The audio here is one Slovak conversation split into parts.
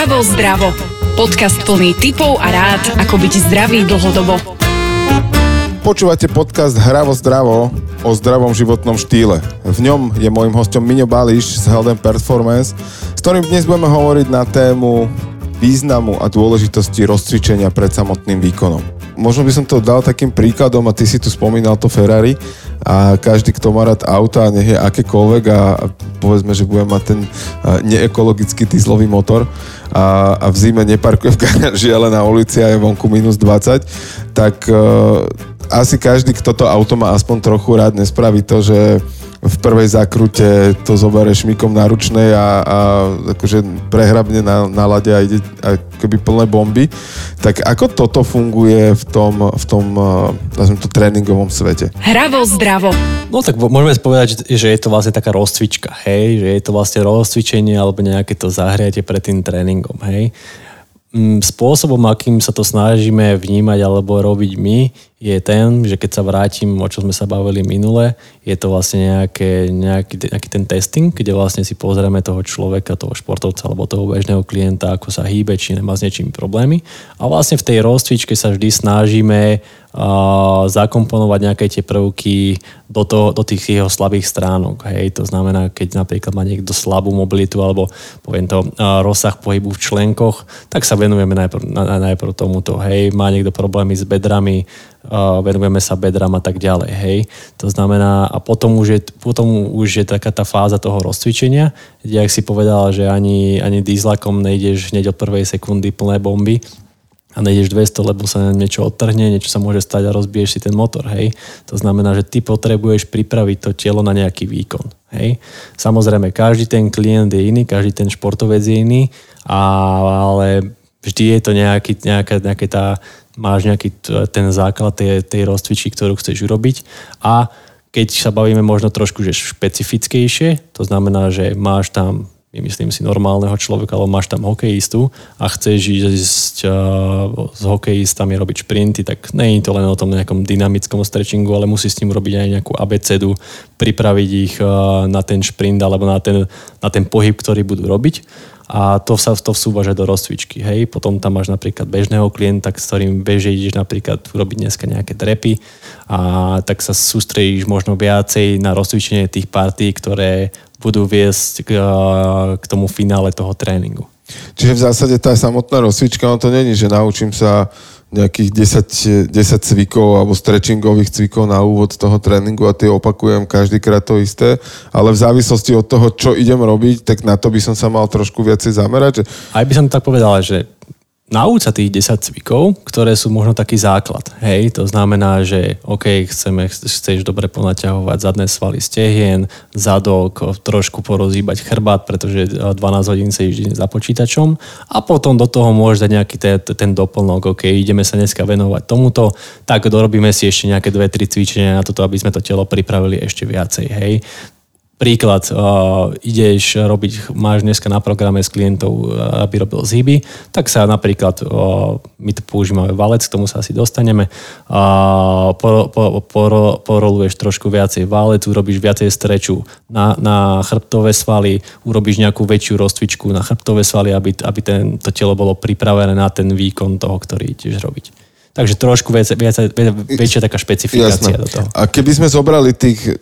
Hravo zdravo. Podcast plný tipov a rád, ako byť zdravý dlhodobo. Počúvate podcast Hravo zdravo o zdravom životnom štýle. V ňom je môjim hostom Miňo Bališ z Health Performance, s ktorým dnes budeme hovoriť na tému významu a dôležitosti rozcvičenia pred samotným výkonom. Možno by som to dal takým príkladom a ty si tu spomínal to Ferrari a každý, kto má rád auta, nech je akékoľvek a povedzme, že bude mať ten neekologický dieselový motor a, a v zime neparkuje v garáži, ale na ulici a je vonku minus 20, tak uh, asi každý, kto to auto má aspoň trochu rád, nespraví to, že v prvej zákrute to zoberie šmikom na ručnej a, a akože prehrabne na, na lade a ide keby plné bomby. Tak ako toto funguje v tom, v tom nazviem to, tréningovom svete? Hravo zdravo. No tak môžeme povedať, že je to vlastne taká rozcvička, hej, že je to vlastne rozcvičenie alebo nejaké to zahriate pred tým tréningom, hej. Mm, spôsobom, akým sa to snažíme vnímať alebo robiť my, je ten, že keď sa vrátim, o čo sme sa bavili minule, je to vlastne nejaké, nejaký, nejaký ten testing, kde vlastne si pozrieme toho človeka, toho športovca alebo toho bežného klienta, ako sa hýbe, či nemá s niečím problémy. A vlastne v tej rozcvičke sa vždy snažíme zakomponovať nejaké tie prvky do, to, do tých jeho slabých stránok. Hej. To znamená, keď napríklad má niekto slabú mobilitu alebo poviem to, rozsah pohybu v členkoch, tak sa venujeme najprv, na, najprv tomuto. Hej. Má niekto problémy s bedrami, venujeme sa bedram a tak ďalej. Hej. To znamená, a potom už, je, potom už je taká tá fáza toho rozcvičenia, kde, ak si povedal, že ani, ani dízlakom nejdeš hneď od prvej sekundy plné bomby, a nejdeš 200, lebo sa niečo odtrhne, niečo sa môže stať a rozbiješ si ten motor, hej. To znamená, že ty potrebuješ pripraviť to telo na nejaký výkon, hej. Samozrejme, každý ten klient je iný, každý ten športovec je iný, ale vždy je to nejaký, nejaká, nejaká tá, máš nejaký ten základ tej, tej rozcvičky, ktorú chceš urobiť. A keď sa bavíme možno trošku že špecifickejšie, to znamená, že máš tam vymyslím si normálneho človeka, alebo máš tam hokejistu a chceš ísť uh, s hokejistami robiť šprinty, tak nie je to len o tom nejakom dynamickom stretchingu, ale musí s ním robiť aj nejakú abecedu, pripraviť ich uh, na ten šprint alebo na ten, na ten pohyb, ktorý budú robiť a to sa to vsúvaže do rozcvičky. Hej. Potom tam máš napríklad bežného klienta, s ktorým bežne ideš napríklad urobiť dneska nejaké trepy a tak sa sústredíš možno viacej na rozcvičenie tých partí, ktoré budú viesť k, k tomu finále toho tréningu. Čiže v zásade tá samotná rozcvička, on to není, že naučím sa nejakých 10, 10 cvikov alebo stretchingových cvikov na úvod toho tréningu a tie opakujem každýkrát to isté, ale v závislosti od toho, čo idem robiť, tak na to by som sa mal trošku viacej zamerať. Že... Aj by som tak povedal, že nauč sa tých 10 cvikov, ktoré sú možno taký základ. Hej, to znamená, že OK, chceme, chceš dobre ponaťahovať zadné svaly stehien, zadok, trošku porozíbať chrbát, pretože 12 hodín deň za počítačom a potom do toho môžeš dať nejaký ten, ten doplnok, OK, ideme sa dneska venovať tomuto, tak dorobíme si ešte nejaké 2-3 cvičenia na toto, aby sme to telo pripravili ešte viacej. Hej. Príklad, uh, ideš robiť, máš dneska na programe s klientov, uh, aby robil zhyby, tak sa napríklad, uh, my to používame valec, k tomu sa asi dostaneme, uh, por, por, por, poroluješ trošku viacej valec, urobíš viacej streču na, na chrbtové svaly, urobíš nejakú väčšiu rozcvičku na chrbtové svaly, aby, aby ten, to telo bolo pripravené na ten výkon toho, ktorý ideš robiť. Takže trošku viac, viac, väčšia taká špecifikácia Jasné. do toho. A keby sme zobrali tých,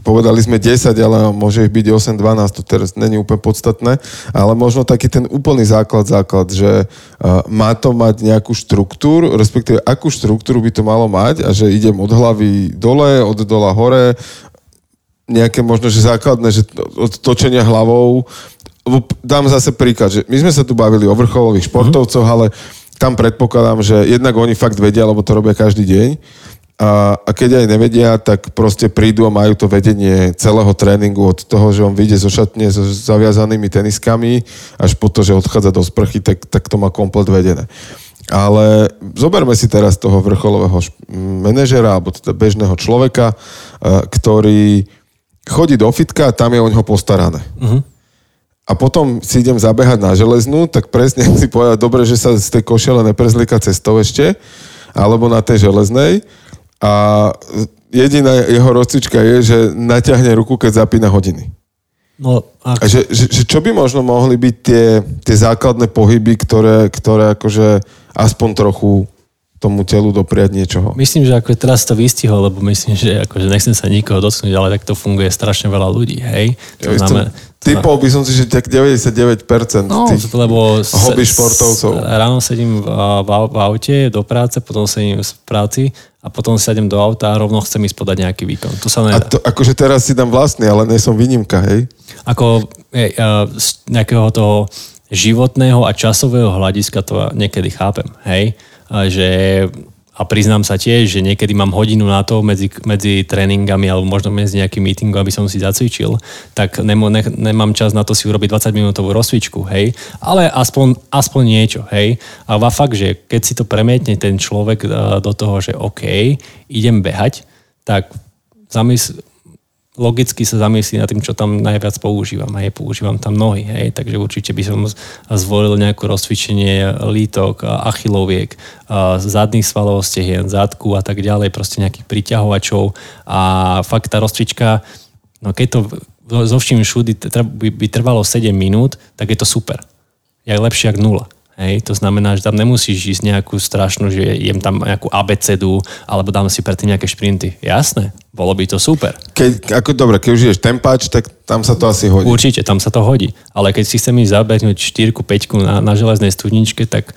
povedali sme 10, ale môže ich byť 8, 12, to teraz není úplne podstatné, ale možno taký ten úplný základ, základ, že uh, má to mať nejakú štruktúru, respektíve akú štruktúru by to malo mať a že idem od hlavy dole, od dola hore, nejaké možno, že základné, že od točenia hlavou, dám zase príklad, že my sme sa tu bavili o vrcholových športovcoch, uh-huh. ale tam predpokladám, že jednak oni fakt vedia, lebo to robia každý deň. A, a keď aj nevedia, tak proste prídu a majú to vedenie celého tréningu od toho, že on vyjde zo šatne so zaviazanými teniskami až po to, že odchádza do sprchy, tak, tak to má komplet vedené. Ale zoberme si teraz toho vrcholového manažera alebo teda bežného človeka, ktorý chodí do fitka a tam je o neho postarané. Uh-huh a potom si idem zabehať na železnú, tak presne si povedať, dobre, že sa z tej košele neprezlíka cestou ešte, alebo na tej železnej. A jediná jeho rozcvička je, že naťahne ruku, keď zapína hodiny. No, a že, že, že čo by možno mohli byť tie, tie základné pohyby, ktoré, ktoré akože aspoň trochu tomu telu dopriať niečoho. Myslím, že ako teraz to vystihol, lebo myslím, že akože nechcem sa nikoho dotknúť, ale tak to funguje strašne veľa ľudí, hej? To ja znamená, Typol by som si, že tak 99% no, tých lebo hobby športovcov. Ráno sedím v, v, v aute do práce, potom sedím v práci a potom sedem do auta a rovno chcem ísť podať nejaký výkon. To sa nedá. A to, akože teraz si dám vlastný, ale nie som výnimka, hej? Ako hej, z nejakého toho životného a časového hľadiska to niekedy chápem, hej? že a priznám sa tiež, že niekedy mám hodinu na to medzi, medzi tréningami alebo možno medzi nejakým meetingom, aby som si zacvičil, tak nemo, ne, nemám čas na to si urobiť 20 minútovú rozcvičku, hej. Ale aspoň, aspoň niečo, hej. A fakt, že keď si to premietne ten človek do toho, že OK, idem behať, tak zamysl, logicky sa zamyslí nad tým, čo tam najviac používam. Hej, používam tam nohy, hej, takže určite by som zvolil nejaké rozcvičenie lítok, achiloviek, zadných svalov stehien, zadku a tak ďalej, proste nejakých priťahovačov a fakt tá rozcvička, no keď to zo vším všudy by trvalo 7 minút, tak je to super. Je lepšie ako nula. Hej, to znamená, že tam nemusíš ísť nejakú strašnú, že jem tam nejakú abecedu, alebo dám si predtým nejaké šprinty. Jasné, bolo by to super. Keď, ako dobre, keď už ješ tempáč, tak tam sa to asi hodí. Určite, tam sa to hodí. Ale keď si chcem ísť zabehnúť 4 5 na, na železnej studničke, tak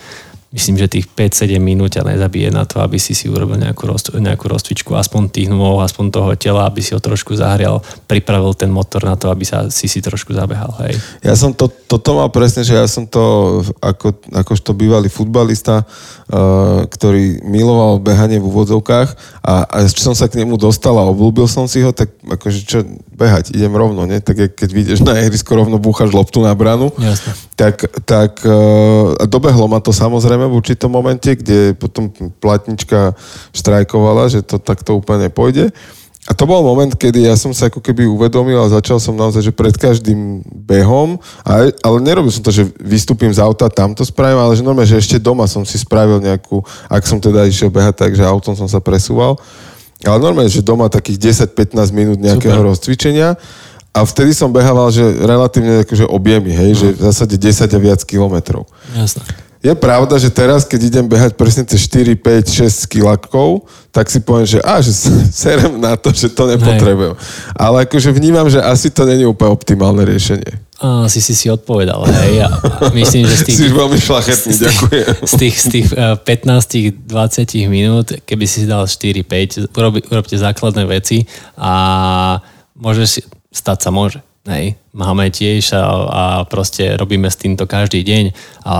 myslím, že tých 5-7 minút ťa nezabije na to, aby si si urobil nejakú, roz, nejakú rozcvičku, aspoň tých nôh, aspoň toho tela, aby si ho trošku zahrial, pripravil ten motor na to, aby sa si si trošku zabehal. Hej. Ja som to, toto mal presne, že ja som to ako, akožto bývalý futbalista, uh, ktorý miloval behanie v úvodzovkách a, a som sa k nemu dostal a obľúbil som si ho, tak akože čo, behať, idem rovno, ne? Tak keď vyjdeš na ihrisko, rovno búchaš loptu na branu. Jasne. Tak, tak uh, dobehlo ma to samozrejme samozrejme v určitom momente, kde potom platnička štrajkovala, že to takto úplne pôjde. A to bol moment, kedy ja som sa ako keby uvedomil a začal som naozaj, že pred každým behom, ale, ale nerobil som to, že vystúpim z auta, tam to spravím, ale že normálne, že ešte doma som si spravil nejakú, ak som teda išiel behať, takže autom som sa presúval. Ale normálne, že doma takých 10-15 minút nejakého Super. rozcvičenia. A vtedy som behával, že relatívne akože objemy, hej, no. že v zásade 10 a viac kilometrov. Jasné. Je pravda, že teraz, keď idem behať presne cez 4, 5, 6 kilakov, tak si poviem, že á, že serem na to, že to nepotrebujem. Hej. Ale akože vnímam, že asi to není úplne optimálne riešenie. Asi si si odpovedal, hej. A myslím, že z tých... Si veľmi šlachetný, ďakujem. Z tých, z tých 15-20 eh, minút, keby si dal 4-5, urobi, urobte základné veci a môže si, stať sa môže. Hej, máme tiež a, a proste robíme s týmto každý deň a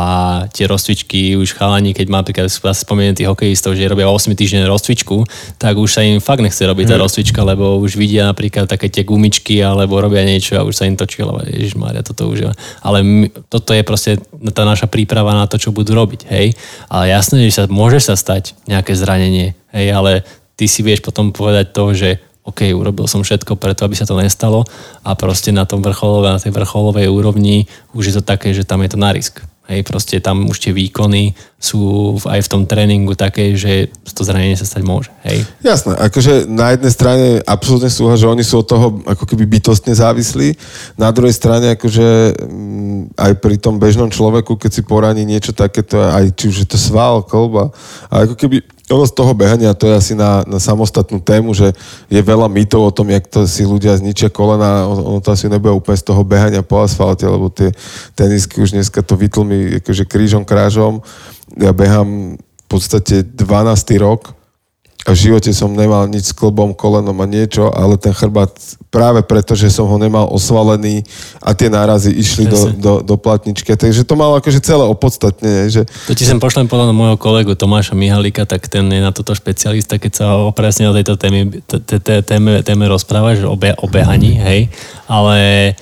tie rozcvičky už chalani, keď má napríklad spomeniem tých hokejistov, že robia 8 týždeň rozcvičku, tak už sa im fakt nechce robiť tá mm. rozcvička, lebo už vidia napríklad také tie gumičky alebo robia niečo a už sa im točí lebo Ježišmária, toto už je. Ale my, toto je proste tá naša príprava na to, čo budú robiť, hej. Ale jasné, že sa môže sa stať nejaké zranenie, hej, ale ty si vieš potom povedať to, že OK, urobil som všetko preto, aby sa to nestalo a proste na tom vrcholovej, na tej vrcholovej úrovni už je to také, že tam je to na risk. Hej, proste tam už tie výkony sú aj v tom tréningu také, že to zranenie sa stať môže. Hej. Jasné, akože na jednej strane absolútne súhlas, že oni sú od toho ako keby bytostne závislí. Na druhej strane akože mm, aj pri tom bežnom človeku, keď si poraní niečo takéto, aj či už je to sval, kolba, a ako keby ono z toho behania, to je asi na, na samostatnú tému, že je veľa mýtov o tom, jak to si ľudia zničia kolena, ono to asi nebude úplne z toho behania po asfalte, lebo tie tenisky už dneska to vytlmi akože krížom, krážom. Ja behám v podstate 12. rok v živote som nemal nič s klbom, kolenom a niečo, ale ten chrbát práve preto, že som ho nemal osvalený a tie nárazy išli do, do, do platničky. Takže to malo akože celé opodstatne. Že... To ti sem pošlem podľa môjho kolegu Tomáša Mihalika, tak ten je na toto špecialista, keď sa o presne o tejto téme, téme, téme rozprávaš, o, be, o behaní, hej. Ale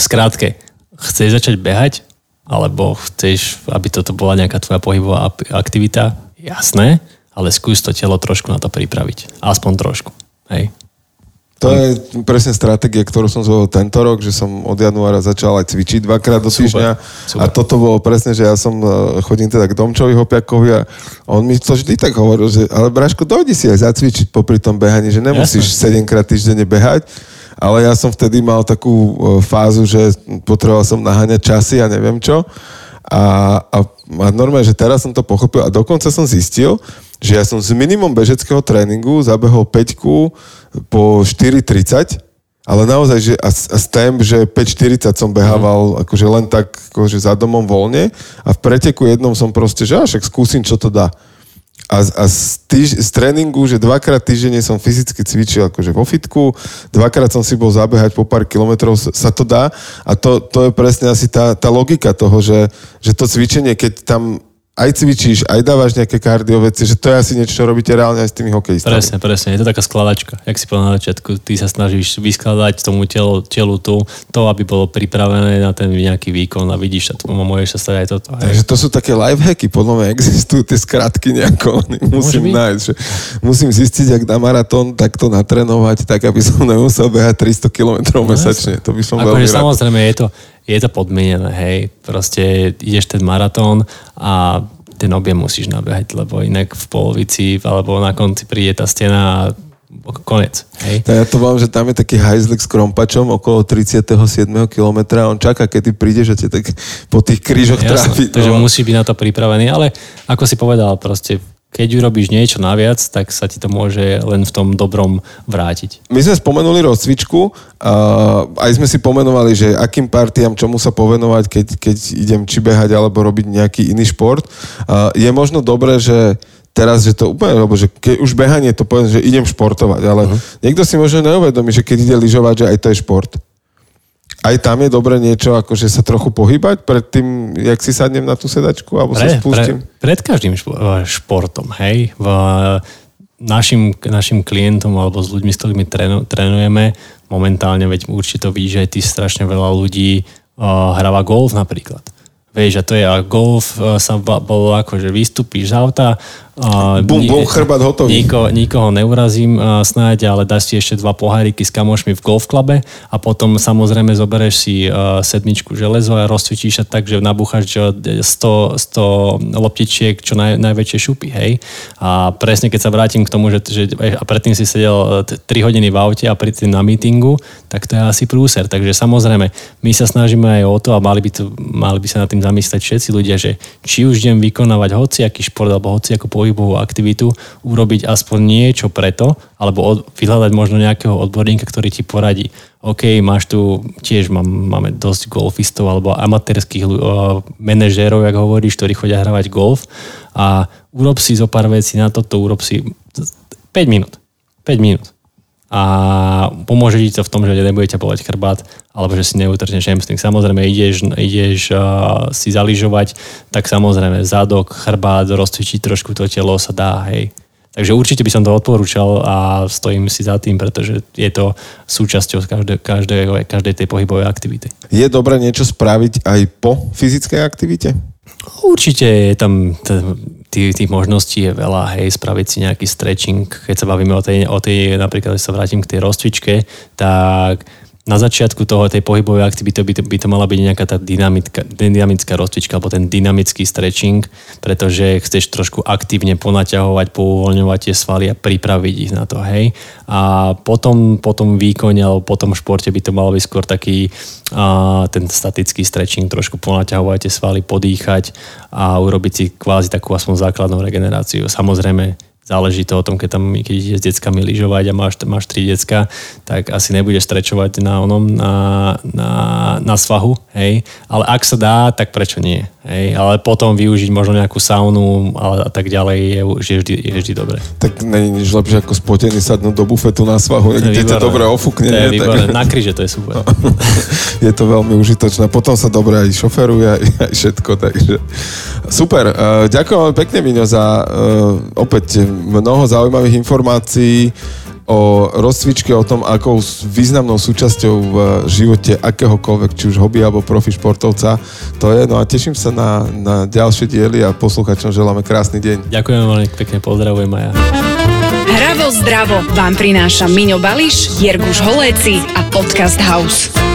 skrátke, chceš začať behať? Alebo chceš, aby toto bola nejaká tvoja pohybová aktivita? Jasné ale skús to telo trošku na to pripraviť. Aspoň trošku. Hej. To je presne stratégia, ktorú som zvolil tento rok, že som od januára začal aj cvičiť dvakrát do týždňa. A toto bolo presne, že ja som e, chodím teda k Domčovi Hopiakovi a on mi to vždy tak hovoril, že ale Braško, dojdi si aj zacvičiť popri tom behaní, že nemusíš Jasne. 7 krát týždenne behať ale ja som vtedy mal takú e, fázu, že potreboval som naháňať časy a neviem čo. A, a, a normálne, že teraz som to pochopil a dokonca som zistil, že ja som z minimum bežeckého tréningu zabehol 5 po 4.30 ale naozaj, že a, a stamp, že 5.40 som behával mm. akože len tak akože za domom voľne a v preteku jednom som proste, že až skúsim, čo to dá. A, a z, týž, z tréningu, že dvakrát týždenne som fyzicky cvičil akože vo fitku, dvakrát som si bol zabehať po pár kilometrov, sa to dá. A to, to je presne asi tá, tá logika toho, že, že to cvičenie, keď tam aj cvičíš, aj dávaš nejaké kardioveci, že to je asi niečo, čo robíte reálne aj s tými hokejistami. Presne, presne. Je to taká skladačka. Jak si povedal na začiatku, ty sa snažíš vyskladať tomu telu, telu tu, to, aby bolo pripravené na ten nejaký výkon a vidíš sa, môžeš sa stať aj toto. Takže to sú také lifehacky, podľa mňa existujú tie skratky nejako, musím nájsť. Že musím zistiť, ak na maratón takto natrenovať, tak aby som nemusel behať 300 km no, mesačne. To by som veľmi rád. Samozrejme, je to, je to podmienené, hej. Proste ideš ten maratón a ten objem musíš nabehať, lebo inak v polovici alebo na konci príde tá stena a konec. Hej. Ja to mám, že tam je taký hajzlik s krompačom okolo 37 km a on čaká, kedy príde, že tak po tých krížoch tráfi. Takže no. musí byť na to pripravený, ale ako si povedal, proste keď urobíš niečo naviac, tak sa ti to môže len v tom dobrom vrátiť. My sme spomenuli rozcvičku, aj sme si pomenovali, že akým partiám, čomu sa povenovať, keď, keď idem či behať alebo robiť nejaký iný šport. Je možno dobré, že teraz, že to úplne, lebo že keď už behanie, to poviem, že idem športovať, ale uh-huh. niekto si možno neuvedomí, že keď ide lyžovať, že aj to je šport aj tam je dobre niečo, akože sa trochu pohybať pred tým, jak si sadnem na tú sedačku, alebo pre, sa spustím? Pre, pred každým športom, hej. V, našim, našim klientom alebo s ľuďmi, s ktorými trénu, trénujeme, momentálne, veď určite vidíš, že ty strašne veľa ľudí uh, hráva golf napríklad. Vieš, a to je a golf uh, sa bolo ako, že vystúpiš z auta, bum, bum, chrbát hotový. Niko, nikoho neurazím uh, snáď, ale dáš si ešte dva poháriky s kamošmi v golfklabe a potom samozrejme zoberieš si uh, sedmičku železo a rozcvičíš sa tak, že nabúchaš 100, 100 loptičiek, čo naj, najväčšie šupy, hej. A presne keď sa vrátim k tomu, že, že a predtým si sedel 3 hodiny v aute a predtým na mítingu, tak to je asi prúser. Takže samozrejme, my sa snažíme aj o to a mali by, to, mali by sa nad tým zamyslieť všetci ľudia, že či už idem vykonávať hociaký šport alebo hociakú pohybovú aktivitu, urobiť aspoň niečo preto, alebo od, vyhľadať možno nejakého odborníka, ktorý ti poradí. OK, máš tu, tiež mám, máme dosť golfistov alebo amatérských uh, manažérov, jak hovoríš, ktorí chodia hravať golf a urob si zo pár vecí na toto, urob si 5 minút. 5 minút a pomôže ti to v tom, že nebude ťa boleť chrbát alebo že si neutrhneš hamstring. Samozrejme, ideš, ideš uh, si zaližovať, tak samozrejme zadok, chrbát, rozcvičiť trošku to telo sa dá, hej. Takže určite by som to odporúčal a stojím si za tým, pretože je to súčasťou každej, každej, každej tej pohybovej aktivity. Je dobré niečo spraviť aj po fyzickej aktivite? Určite je tam tých, tých možností je veľa, hej, spraviť si nejaký stretching, keď sa bavíme o tej, o tej napríklad, keď sa vrátim k tej rozcvičke, tak na začiatku toho, tej pohybovej aktivity by to, by to mala byť nejaká tá dynamická, dynamická rozcvička alebo ten dynamický stretching, pretože chceš trošku aktívne ponaťahovať, pouvoľňovať tie svaly a pripraviť ich na to, hej. A potom, potom výkone alebo potom športe by to malo byť skôr taký a, ten statický stretching, trošku ponaťahovať tie svaly, podýchať a urobiť si kvázi takú aspoň základnú regeneráciu. Samozrejme, záleží to o tom, keď tam keď ide s deckami lyžovať a máš, máš tri decka, tak asi nebudeš strečovať na onom, na, na, na svahu, hej. Ale ak sa dá, tak prečo nie? Hej, ale potom využiť možno nejakú saunu ale a tak ďalej je, je, vždy, je vždy dobre. Tak není nič lepšie ako spotený sadnúť do bufetu na svahu, kde to dobre ofúkne. To je výborné. Tak... Na kríže to je super. No, je to veľmi užitočné. Potom sa dobre aj šoferuje, aj, aj všetko, takže super. Uh, ďakujem veľmi pekne, Miňo, za uh, opäť mnoho zaujímavých informácií o rozcvičke, o tom, akou významnou súčasťou v živote akéhokoľvek, či už hobby alebo profi športovca to je. No a teším sa na, na ďalšie diely a posluchačom želáme krásny deň. Ďakujem veľmi pekne, pozdravujem aj ja. Hravo zdravo vám prináša Miňo Bališ, Jirguš Holéci a Podcast House.